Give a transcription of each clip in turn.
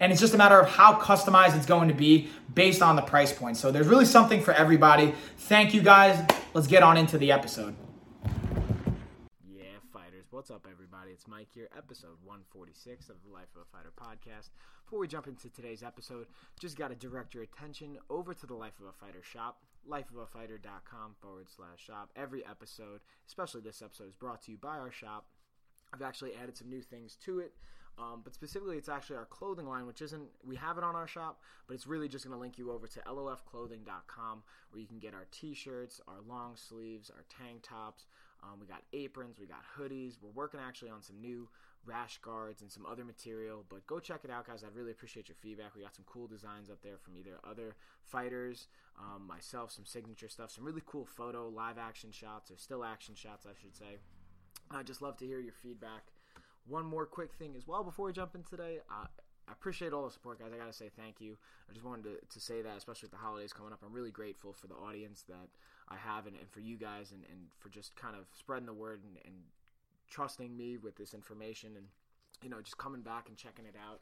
and it's just a matter of how customized it's going to be based on the price point. So there's really something for everybody. Thank you guys. Let's get on into the episode. Yeah, fighters. What's up, everybody? It's Mike here, episode 146 of the Life of a Fighter podcast. Before we jump into today's episode, just got to direct your attention over to the Life of a Fighter shop, lifeofafighter.com forward slash shop. Every episode, especially this episode, is brought to you by our shop. I've actually added some new things to it. Um, but specifically, it's actually our clothing line, which isn't, we have it on our shop, but it's really just going to link you over to lofclothing.com where you can get our t shirts, our long sleeves, our tank tops. Um, we got aprons, we got hoodies. We're working actually on some new rash guards and some other material, but go check it out, guys. I'd really appreciate your feedback. We got some cool designs up there from either other fighters, um, myself, some signature stuff, some really cool photo, live action shots, or still action shots, I should say. I'd just love to hear your feedback one more quick thing as well before we jump in today. Uh, I appreciate all the support, guys. I got to say thank you. I just wanted to, to say that, especially with the holidays coming up. I'm really grateful for the audience that I have and, and for you guys and, and for just kind of spreading the word and, and trusting me with this information and, you know, just coming back and checking it out.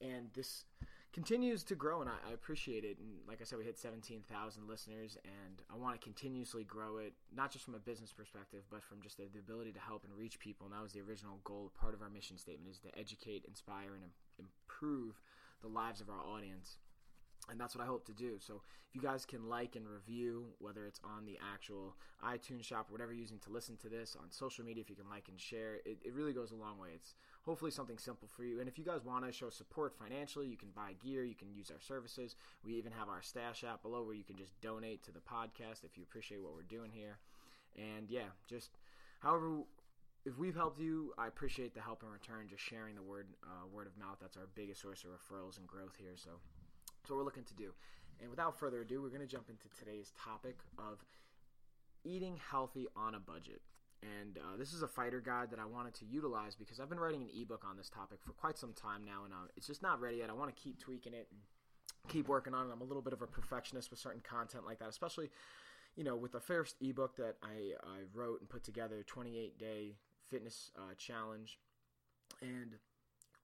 And this continues to grow, and I, I, appreciate it. And like I said, we hit 17,000 listeners, and I want to continuously grow it, not just from a business perspective, but from just the, the, ability to help and reach people. And that was the original goal. Part of our mission statement is to educate, inspire, and improve the lives of our audience. And that's what I hope to do. So if you guys can like and review, whether it's on the actual iTunes shop or whatever you're using to listen to this on social media, if you can like and share, it, it really goes a long way. It's hopefully something simple for you. And if you guys want to show support financially, you can buy gear, you can use our services. We even have our stash app below where you can just donate to the podcast if you appreciate what we're doing here. And yeah, just however if we've helped you, I appreciate the help in return. Just sharing the word uh, word of mouth. That's our biggest source of referrals and growth here. So, what we're looking to do. And without further ado, we're going to jump into today's topic of eating healthy on a budget. And uh, this is a fighter guide that I wanted to utilize because I've been writing an ebook on this topic for quite some time now, and uh, it's just not ready yet. I want to keep tweaking it and keep working on it. I'm a little bit of a perfectionist with certain content like that, especially, you know, with the first ebook that I, I wrote and put together, 28 day fitness uh, challenge, and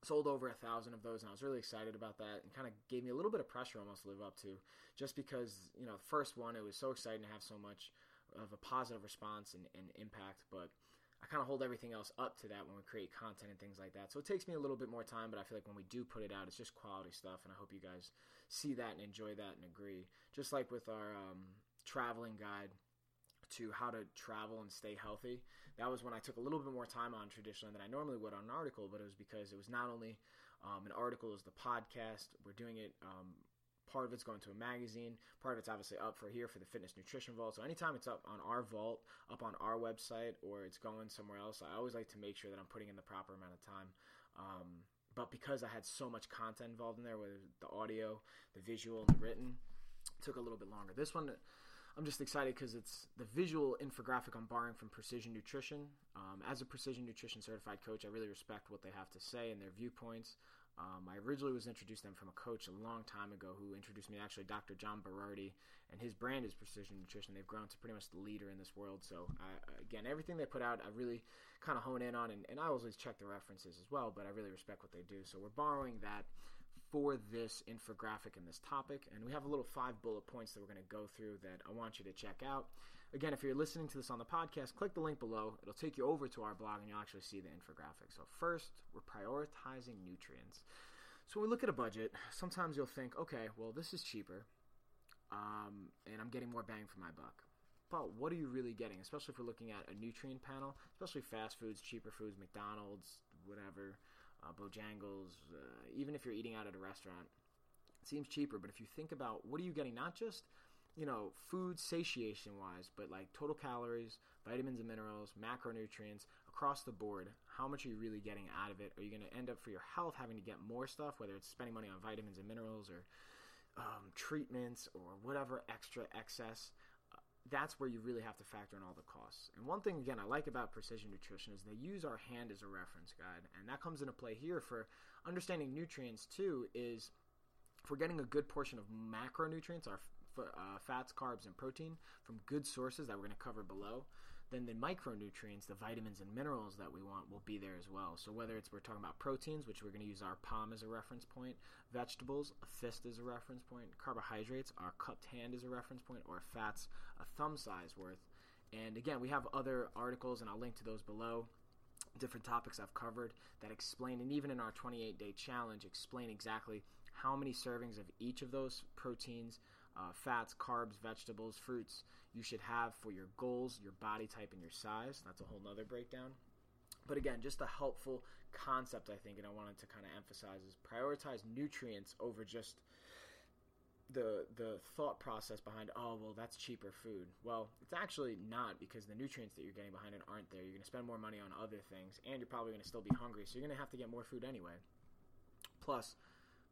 sold over a thousand of those, and I was really excited about that, and kind of gave me a little bit of pressure almost to live up to, just because you know, the first one it was so exciting to have so much of a positive response and, and impact, but I kind of hold everything else up to that when we create content and things like that. So it takes me a little bit more time, but I feel like when we do put it out, it's just quality stuff, and I hope you guys see that and enjoy that and agree. Just like with our um, traveling guide to how to travel and stay healthy, that was when I took a little bit more time on traditionally than I normally would on an article, but it was because it was not only um, an article, was the podcast. We're doing it um, Part of it's going to a magazine. Part of it's obviously up for here for the fitness nutrition vault. So anytime it's up on our vault, up on our website, or it's going somewhere else, I always like to make sure that I'm putting in the proper amount of time. Um, but because I had so much content involved in there, whether the audio, the visual, and the written, took a little bit longer. This one, I'm just excited because it's the visual infographic I'm borrowing from Precision Nutrition. Um, as a Precision Nutrition certified coach, I really respect what they have to say and their viewpoints. Um, I originally was introduced to them from a coach a long time ago who introduced me actually Dr. John Berardi, and his brand is Precision Nutrition. They've grown to pretty much the leader in this world. So I, again, everything they put out, I really kind of hone in on, and, and I always check the references as well. But I really respect what they do. So we're borrowing that for this infographic and this topic, and we have a little five bullet points that we're going to go through that I want you to check out. Again, if you're listening to this on the podcast, click the link below. It'll take you over to our blog and you'll actually see the infographic. So, first, we're prioritizing nutrients. So, when we look at a budget, sometimes you'll think, okay, well, this is cheaper um, and I'm getting more bang for my buck. But what are you really getting? Especially if we're looking at a nutrient panel, especially fast foods, cheaper foods, McDonald's, whatever, uh, Bojangles, uh, even if you're eating out at a restaurant, it seems cheaper. But if you think about what are you getting, not just you know, food satiation wise, but like total calories, vitamins and minerals, macronutrients across the board. How much are you really getting out of it? Are you going to end up for your health having to get more stuff, whether it's spending money on vitamins and minerals or um, treatments or whatever extra excess? That's where you really have to factor in all the costs. And one thing, again, I like about precision nutrition is they use our hand as a reference guide. And that comes into play here for understanding nutrients too, is if we're getting a good portion of macronutrients, our uh, fats, carbs, and protein from good sources that we're going to cover below, then the micronutrients, the vitamins and minerals that we want will be there as well. So whether it's we're talking about proteins, which we're going to use our palm as a reference point, vegetables, a fist as a reference point, carbohydrates, our cupped hand as a reference point, or fats, a thumb size worth. And again, we have other articles, and I'll link to those below different topics I've covered that explain, and even in our 28 day challenge, explain exactly how many servings of each of those proteins, uh, fats, carbs, vegetables, fruits you should have for your goals, your body type, and your size. That's a whole nother breakdown. But again, just a helpful concept, I think, and I wanted to kind of emphasize is prioritize nutrients over just the the thought process behind oh well that's cheaper food well it's actually not because the nutrients that you're getting behind it aren't there you're going to spend more money on other things and you're probably going to still be hungry so you're going to have to get more food anyway plus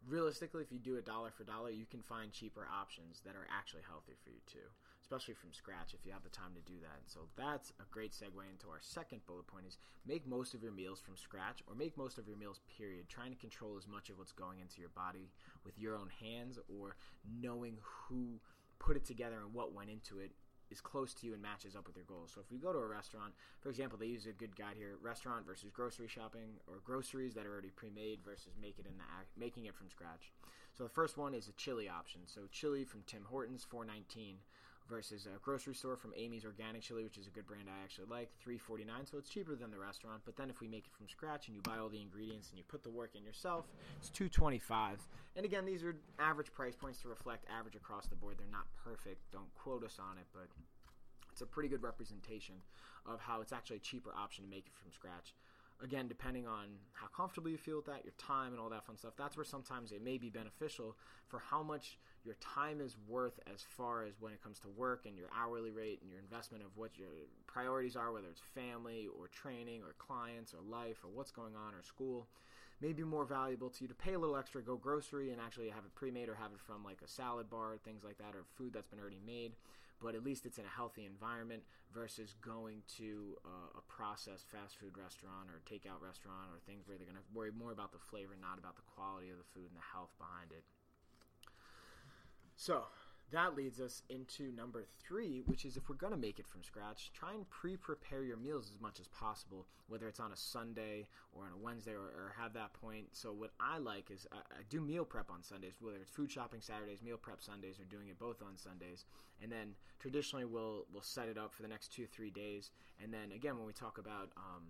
realistically, if you do a dollar for dollar, you can find cheaper options that are actually healthy for you too, especially from scratch if you have the time to do that. And so that's a great segue into our second bullet point is make most of your meals from scratch or make most of your meals period, trying to control as much of what's going into your body with your own hands or knowing who put it together and what went into it is close to you and matches up with your goals. So if we go to a restaurant, for example, they use a good guide here: restaurant versus grocery shopping, or groceries that are already pre-made versus make it in the making it from scratch. So the first one is a chili option. So chili from Tim Hortons, four nineteen, versus a grocery store from Amy's Organic Chili, which is a good brand I actually like, three forty nine. So it's cheaper than the restaurant. But then if we make it from scratch and you buy all the ingredients and you put the work in yourself, it's two twenty five. And again, these are average price points to reflect average across the board. They're not perfect. Don't quote us on it, but it's a pretty good representation of how it's actually a cheaper option to make it from scratch again, depending on how comfortable you feel with that, your time, and all that fun stuff, that's where sometimes it may be beneficial for how much your time is worth as far as when it comes to work and your hourly rate and your investment of what your priorities are, whether it's family or training or clients or life or what's going on or school. May be more valuable to you to pay a little extra, go grocery, and actually have it pre made or have it from like a salad bar, things like that, or food that's been already made but at least it's in a healthy environment versus going to a, a processed fast food restaurant or takeout restaurant or things where they're going to worry more about the flavor, not about the quality of the food and the health behind it. So, that leads us into number three, which is if we're going to make it from scratch, try and pre prepare your meals as much as possible, whether it's on a Sunday or on a Wednesday or, or have that point. So, what I like is I, I, do meal prep on Sundays, whether it's food shopping Saturdays, meal prep Sundays, or doing it both on Sundays. And then traditionally, we'll, we'll set it up for the next two, three days. And then again, when we talk about um,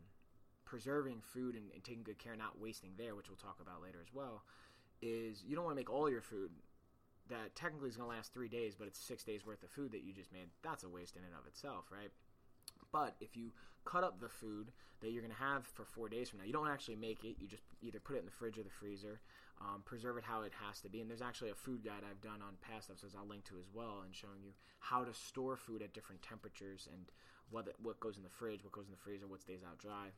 preserving food and, and taking good care, not wasting there, which we'll talk about later as well, is you don't want to make all your food that technically is going to last three days, but it's six days worth of food that you just made, that's a waste in and of itself, right? But if you cut up the food that you're going to have for four days from now, you don't actually make it. You just either put it in the fridge or the freezer, um, preserve it how it has to be. And there's actually a food guide I've done on past episodes I'll link to as well, and showing you how to store food at different temperatures and what what goes in the fridge, what goes in the freezer, what stays out dry.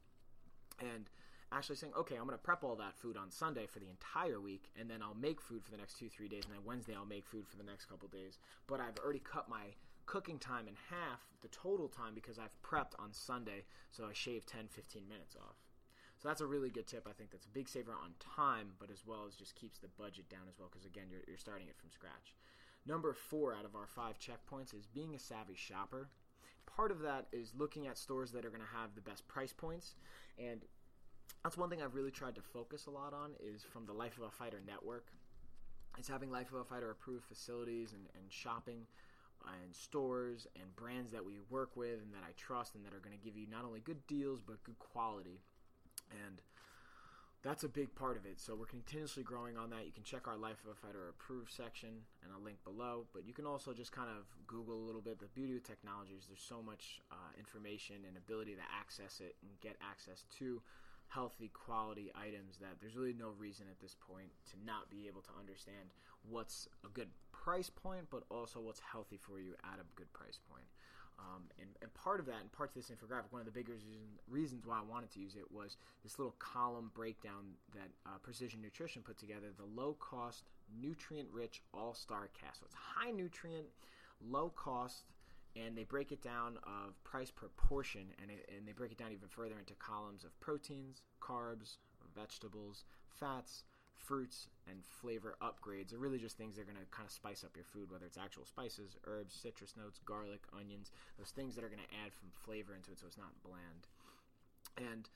And actually saying, okay, I'm going to prep all that food on Sunday for the entire week, and then I'll make food for the next two, three days, and then Wednesday I'll make food for the next couple days. But I've already cut my cooking time in half, the total time, because I've prepped on Sunday, so I shave 10, 15 minutes off. So that's a really good tip. I think that's a big saver on time, but as well as just keeps the budget down as well, because again, you're, you're starting it from scratch. Number four out of our five checkpoints is being a savvy shopper. Part of that is looking at stores that are going to have the best price points and that's one thing I've really tried to focus a lot on is from the Life of a Fighter network. It's having Life of a Fighter approved facilities and, and shopping and stores and brands that we work with and that I trust and that are going to give you not only good deals but good quality. And that's a big part of it. So we're continuously growing on that. You can check our Life of a Fighter approved section and I'll link below. But you can also just kind of Google a little bit. The beauty of technology is there's so much uh, information and ability to access it and get access to healthy, quality items that there's really no reason at this point to not be able to understand what's a good price point, but also what's healthy for you at a good price point. Um, and, and, part of that, and parts of this infographic, one of the biggest reasons why I wanted to use it was this little column breakdown that uh, Precision Nutrition put together the low cost, nutrient rich all star cast. So it's high nutrient, low cost, and they break it down of price proportion, and, it, and they break it down even further into columns of proteins, carbs, vegetables, fats, fruits and flavor upgrades are really just things that are going to kind of spice up your food, whether it's actual spices, herbs, citrus notes, garlic, onions, those things that are going to add some flavor into it so it's not bland. And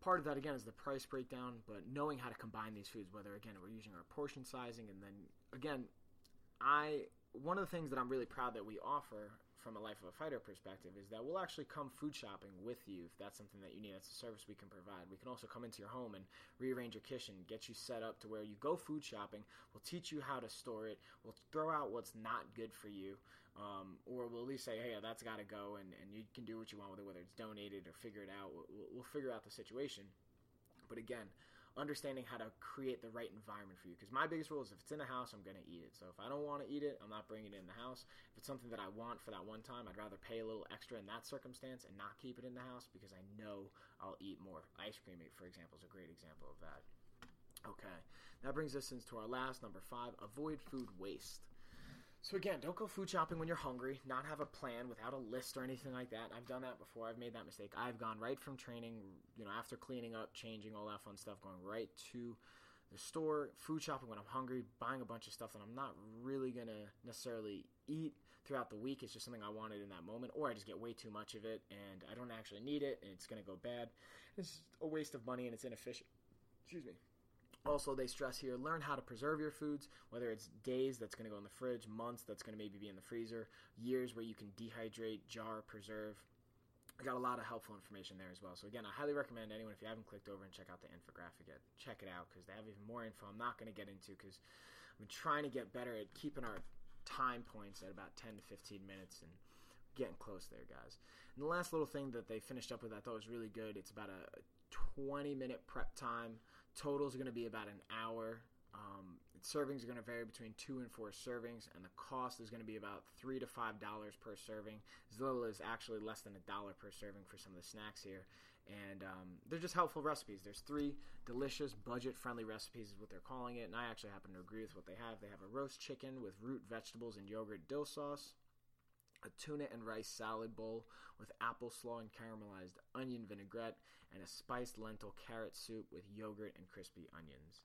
part of that again is the price breakdown, but knowing how to combine these foods, whether again we're using our portion sizing, and then again, I one of the things that I'm really proud that we offer from a life of a fighter perspective is that we'll actually come food shopping with you if that's something that you need. That's a service we can provide. We can also come into your home and rearrange your kitchen, get you set up to where you go food shopping. We'll teach you how to store it. We'll throw out what's not good for you. Um, or we'll at least say, hey, that's got to go, and, and you can do what you want with it, whether it's donated or figure it out. We'll, we'll figure out the situation. But again, understanding how to create the right environment for you. Because my biggest rule is if it's in the house, I'm going to eat it. So if I don't want to eat it, I'm not bringing it in the house. If it's something that I want for that one time, I'd rather pay a little extra in that circumstance and not keep it in the house because I know I'll eat more. Ice cream, eh, for example, is a great example of that. Okay, that brings us into our last number five avoid food waste. So again, don't go food shopping when you're hungry. Not have a plan without a list or anything like that. I've done that before. I've made that mistake. I've gone right from training, you know, after cleaning up, changing, all that fun stuff, going right to the store, food shopping when I'm hungry, buying a bunch of stuff that I'm not really gonna necessarily eat throughout the week. It's just something I wanted in that moment, or I just get way too much of it and I don't actually need it and it's gonna go bad. It's a waste of money and it's inefficient. Excuse me. Also, they stress here learn how to preserve your foods, whether it's days that's going to go in the fridge, months that's going to maybe be in the freezer, years where you can dehydrate, jar, preserve. I got a lot of helpful information there as well. So, again, I highly recommend anyone, if you haven't clicked over and check out the infographic yet, check it out because they have even more info I'm not going to get into because been trying to get better at keeping our time points at about 10 to 15 minutes and getting close there, guys. And the last little thing that they finished up with I thought was really good it's about a 20 minute prep time Totals are going to be about an hour. Um, servings are going to vary between two and four servings, and the cost is going to be about three to five dollars per serving, as little as actually less than a dollar per serving for some of the snacks here. And um, they're just helpful recipes. There's three delicious, budget-friendly recipes, is what they're calling it, and I actually happen to agree with what they have. They have a roast chicken with root vegetables and yogurt dill sauce a tuna and rice salad bowl with apple slaw and caramelized onion vinaigrette, and a spiced lentil carrot soup with yogurt and crispy onions.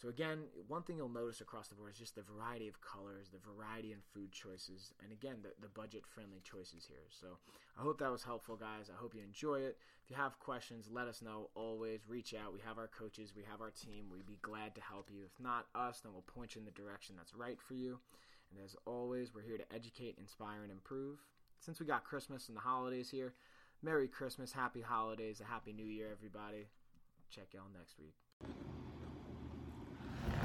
So again, one thing you'll notice across the board is just the variety of colors, the variety in food choices, and again, the, the budget-friendly choices here. So I hope that was helpful, guys. I hope you enjoy it. If you have questions, let us know. Always reach out. We have our coaches, we have our team. We'd be glad to help you. If not us, then we'll point you in the direction that's right for you. And as always, we're here to educate, inspire, and improve. Since we got Christmas and the holidays here, Merry Christmas, Happy Holidays, a Happy New Year, everybody. Check y'all next week.